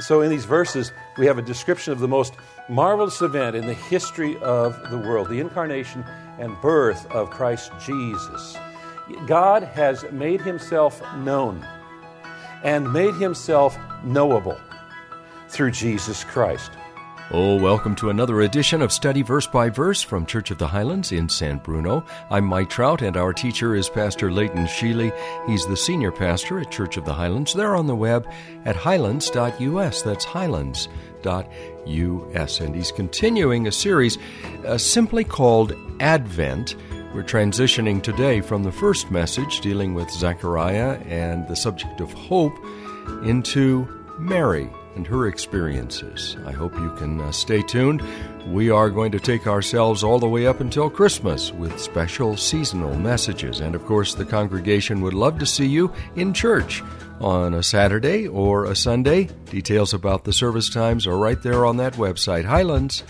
So, in these verses, we have a description of the most marvelous event in the history of the world the incarnation and birth of Christ Jesus. God has made himself known and made himself knowable through Jesus Christ. Oh, welcome to another edition of Study Verse by Verse from Church of the Highlands in San Bruno. I'm Mike Trout, and our teacher is Pastor Leighton Sheely. He's the senior pastor at Church of the Highlands. They're on the web at highlands.us. That's highlands.us. And he's continuing a series uh, simply called Advent. We're transitioning today from the first message dealing with Zechariah and the subject of hope into Mary and her experiences. I hope you can uh, stay tuned. We are going to take ourselves all the way up until Christmas with special seasonal messages. And of course, the congregation would love to see you in church on a Saturday or a Sunday. Details about the service times are right there on that website, highlands.us.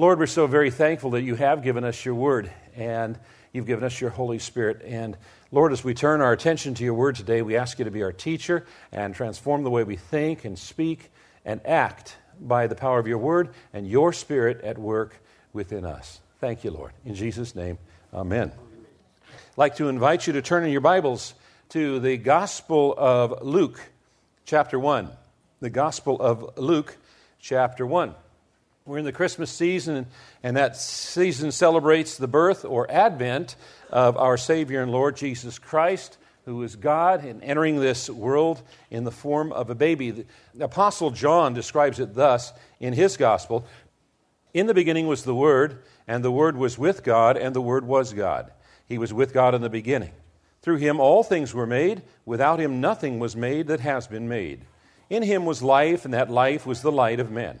Lord, we're so very thankful that you have given us your word and you've given us your Holy Spirit. And Lord, as we turn our attention to your word today, we ask you to be our teacher and transform the way we think and speak and act by the power of your word and your spirit at work within us. Thank you, Lord. In Jesus' name, amen. I'd like to invite you to turn in your Bibles to the Gospel of Luke, chapter 1. The Gospel of Luke, chapter 1. We're in the Christmas season, and that season celebrates the birth or advent of our Savior and Lord Jesus Christ, who is God and entering this world in the form of a baby. The Apostle John describes it thus in his gospel In the beginning was the Word, and the Word was with God, and the Word was God. He was with God in the beginning. Through him all things were made. Without him nothing was made that has been made. In him was life, and that life was the light of men.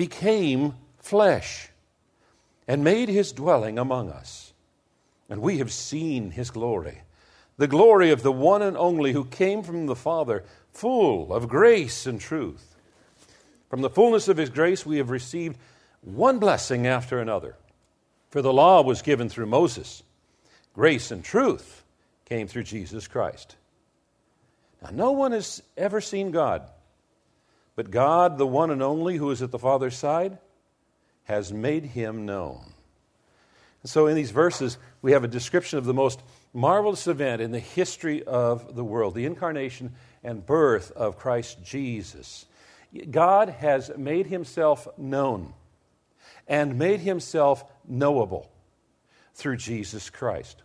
became flesh and made his dwelling among us. And we have seen his glory, the glory of the one and only who came from the Father, full of grace and truth. From the fullness of his grace, we have received one blessing after another. For the law was given through Moses, grace and truth came through Jesus Christ. Now, no one has ever seen God. But God, the one and only who is at the Father's side, has made him known. And so in these verses, we have a description of the most marvelous event in the history of the world the incarnation and birth of Christ Jesus. God has made himself known and made himself knowable through Jesus Christ.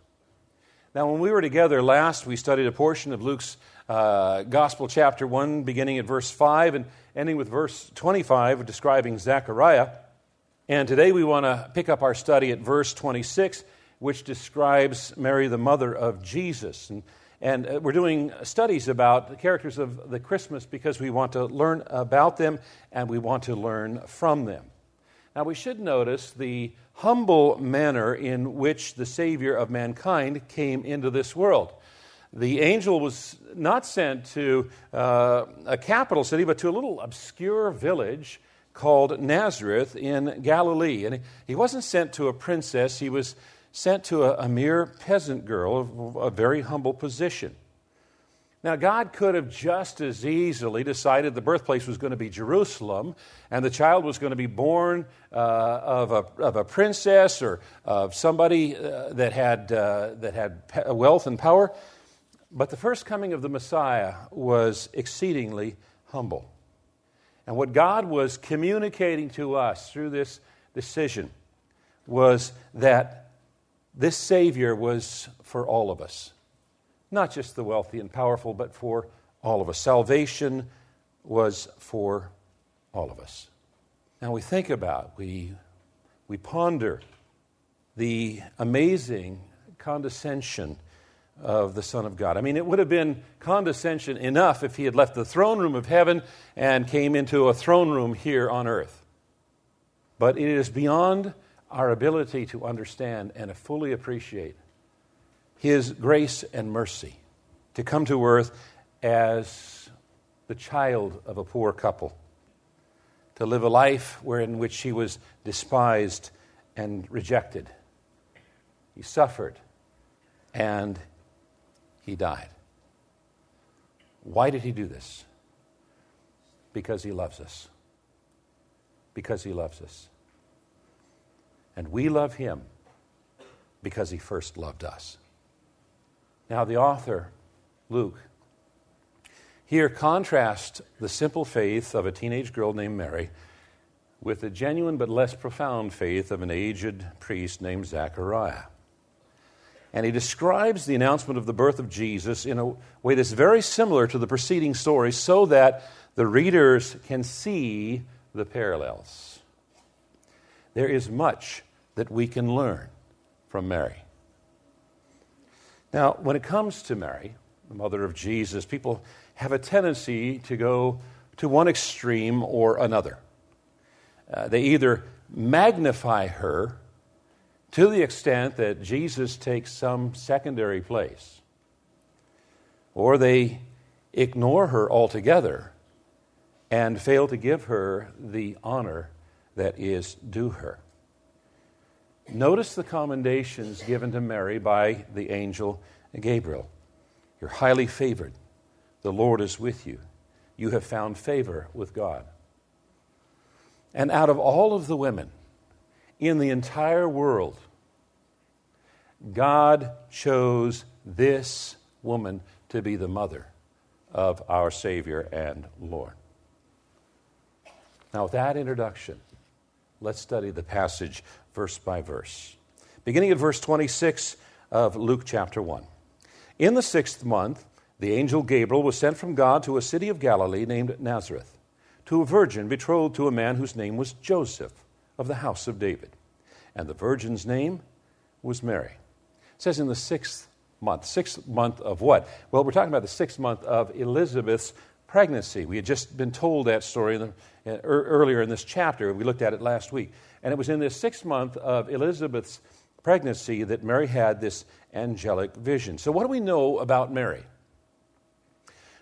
Now, when we were together last, we studied a portion of Luke's uh, Gospel, chapter 1, beginning at verse 5 and ending with verse 25, describing Zechariah. And today we want to pick up our study at verse 26, which describes Mary, the mother of Jesus. And, and uh, we're doing studies about the characters of the Christmas because we want to learn about them and we want to learn from them. Now, we should notice the humble manner in which the Savior of mankind came into this world the angel was not sent to uh, a capital city, but to a little obscure village called Nazareth in Galilee. And he wasn't sent to a princess, he was sent to a, a mere peasant girl of a very humble position. Now, God could have just as easily decided the birthplace was going to be Jerusalem and the child was going to be born uh, of, a, of a princess or of somebody uh, that, had, uh, that had wealth and power. But the first coming of the Messiah was exceedingly humble. And what God was communicating to us through this decision was that this Savior was for all of us not just the wealthy and powerful, but for all of us. Salvation was for all of us. Now we think about, we, we ponder the amazing condescension of the Son of God. I mean, it would have been condescension enough if he had left the throne room of heaven and came into a throne room here on earth. But it is beyond our ability to understand and to fully appreciate his grace and mercy to come to earth as the child of a poor couple, to live a life wherein which he was despised and rejected. He suffered and he died. Why did he do this? Because he loves us. Because he loves us. And we love him because he first loved us. Now, the author, Luke, here contrasts the simple faith of a teenage girl named Mary with the genuine but less profound faith of an aged priest named Zachariah. And he describes the announcement of the birth of Jesus in a way that's very similar to the preceding story so that the readers can see the parallels. There is much that we can learn from Mary. Now, when it comes to Mary, the mother of Jesus, people have a tendency to go to one extreme or another. Uh, they either magnify her to the extent that Jesus takes some secondary place, or they ignore her altogether and fail to give her the honor that is due her. Notice the commendations given to Mary by the angel Gabriel. You're highly favored. The Lord is with you. You have found favor with God. And out of all of the women in the entire world, God chose this woman to be the mother of our Savior and Lord. Now, with that introduction, let's study the passage verse by verse. Beginning at verse 26 of Luke chapter 1. In the sixth month, the angel Gabriel was sent from God to a city of Galilee named Nazareth, to a virgin betrothed to a man whose name was Joseph of the house of David. And the virgin's name was Mary. It says in the sixth month. Sixth month of what? Well, we're talking about the sixth month of Elizabeth's pregnancy. We had just been told that story in the, uh, earlier in this chapter. We looked at it last week. And it was in this sixth month of Elizabeth's pregnancy that Mary had this angelic vision. So, what do we know about Mary?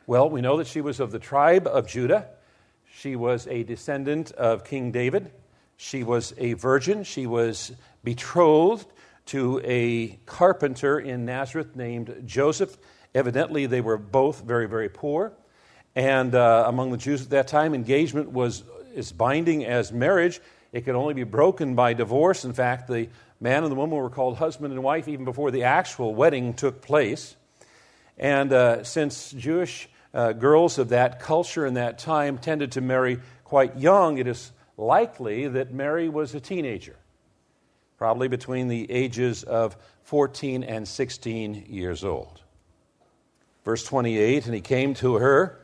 Well, we know that she was of the tribe of Judah. She was a descendant of King David. She was a virgin. She was betrothed to a carpenter in Nazareth named Joseph. Evidently, they were both very, very poor. And uh, among the Jews at that time, engagement was as binding as marriage. It could only be broken by divorce. In fact, the man and the woman were called husband and wife even before the actual wedding took place. And uh, since Jewish uh, girls of that culture and that time tended to marry quite young, it is likely that Mary was a teenager, probably between the ages of 14 and 16 years old. Verse 28 And he came to her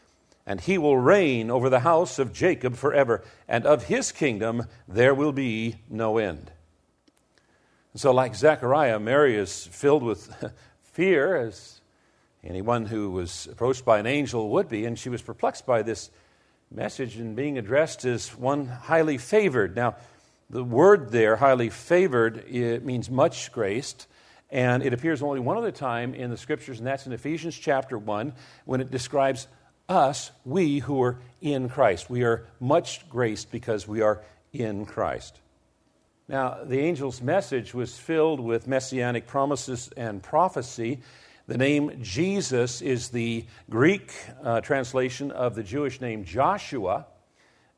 and he will reign over the house of Jacob forever, and of his kingdom there will be no end. So, like Zechariah, Mary is filled with fear as Anyone who was approached by an angel would be, and she was perplexed by this message and being addressed as one highly favored. Now, the word there, highly favored, it means much graced, and it appears only one other time in the scriptures, and that's in Ephesians chapter 1, when it describes us, we who are in Christ. We are much graced because we are in Christ. Now, the angel's message was filled with messianic promises and prophecy. The name Jesus is the Greek uh, translation of the Jewish name Joshua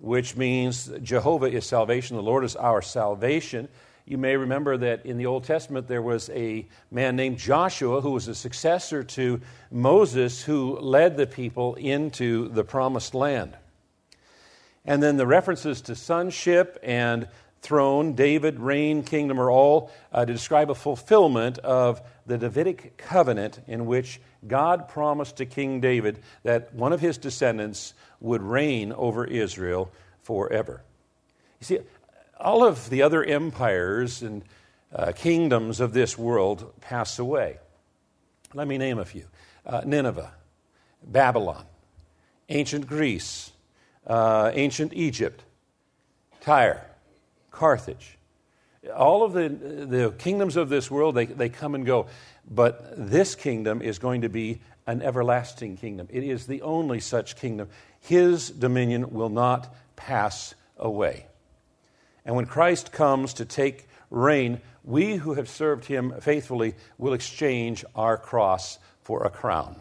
which means Jehovah is salvation, the Lord is our salvation. You may remember that in the Old Testament there was a man named Joshua who was a successor to Moses who led the people into the promised land. And then the references to sonship and throne, David, reign, kingdom are all uh, to describe a fulfillment of the Davidic covenant in which God promised to King David that one of his descendants would reign over Israel forever. You see, all of the other empires and uh, kingdoms of this world pass away. Let me name a few uh, Nineveh, Babylon, ancient Greece, uh, ancient Egypt, Tyre, Carthage. All of the, the kingdoms of this world, they, they come and go. But this kingdom is going to be an everlasting kingdom. It is the only such kingdom. His dominion will not pass away. And when Christ comes to take reign, we who have served him faithfully will exchange our cross for a crown.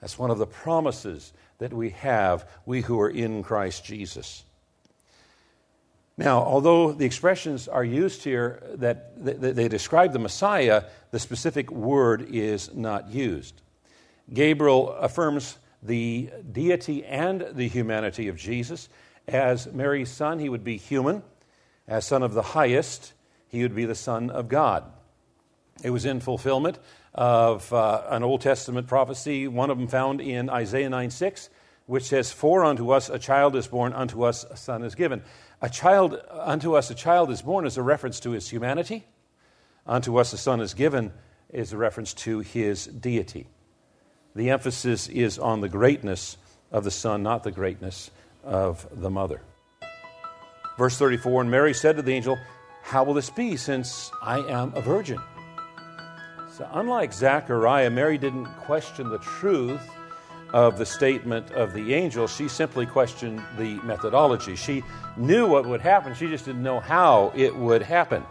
That's one of the promises that we have, we who are in Christ Jesus. Now, although the expressions are used here that they describe the Messiah, the specific word is not used. Gabriel affirms the deity and the humanity of Jesus. As Mary's son, he would be human. As son of the highest, he would be the son of God. It was in fulfillment of uh, an Old Testament prophecy, one of them found in Isaiah 9 6, which says, For unto us a child is born, unto us a son is given. A child, unto us a child is born is a reference to his humanity. Unto us a son is given is a reference to his deity. The emphasis is on the greatness of the son, not the greatness of the mother. Verse 34 And Mary said to the angel, How will this be, since I am a virgin? So, unlike Zechariah, Mary didn't question the truth of the statement of the angel. She simply questioned the methodology. She knew what would happen, she just didn't know how it would happen.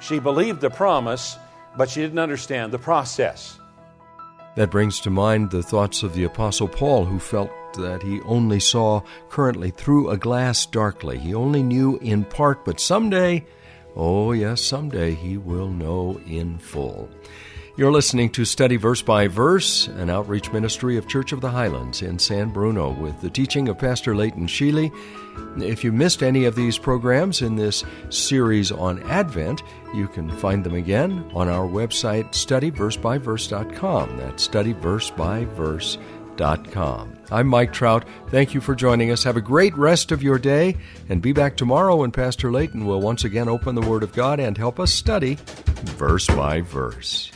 She believed the promise, but she didn't understand the process. That brings to mind the thoughts of the Apostle Paul, who felt that he only saw currently through a glass darkly. He only knew in part, but someday, oh yes, someday he will know in full. You're listening to Study Verse by Verse, an outreach ministry of Church of the Highlands in San Bruno, with the teaching of Pastor Leighton Sheely. If you missed any of these programs in this series on Advent, you can find them again on our website, studyversebyverse.com. That's studyversebyverse.com. I'm Mike Trout. Thank you for joining us. Have a great rest of your day, and be back tomorrow when Pastor Layton will once again open the Word of God and help us study verse by verse.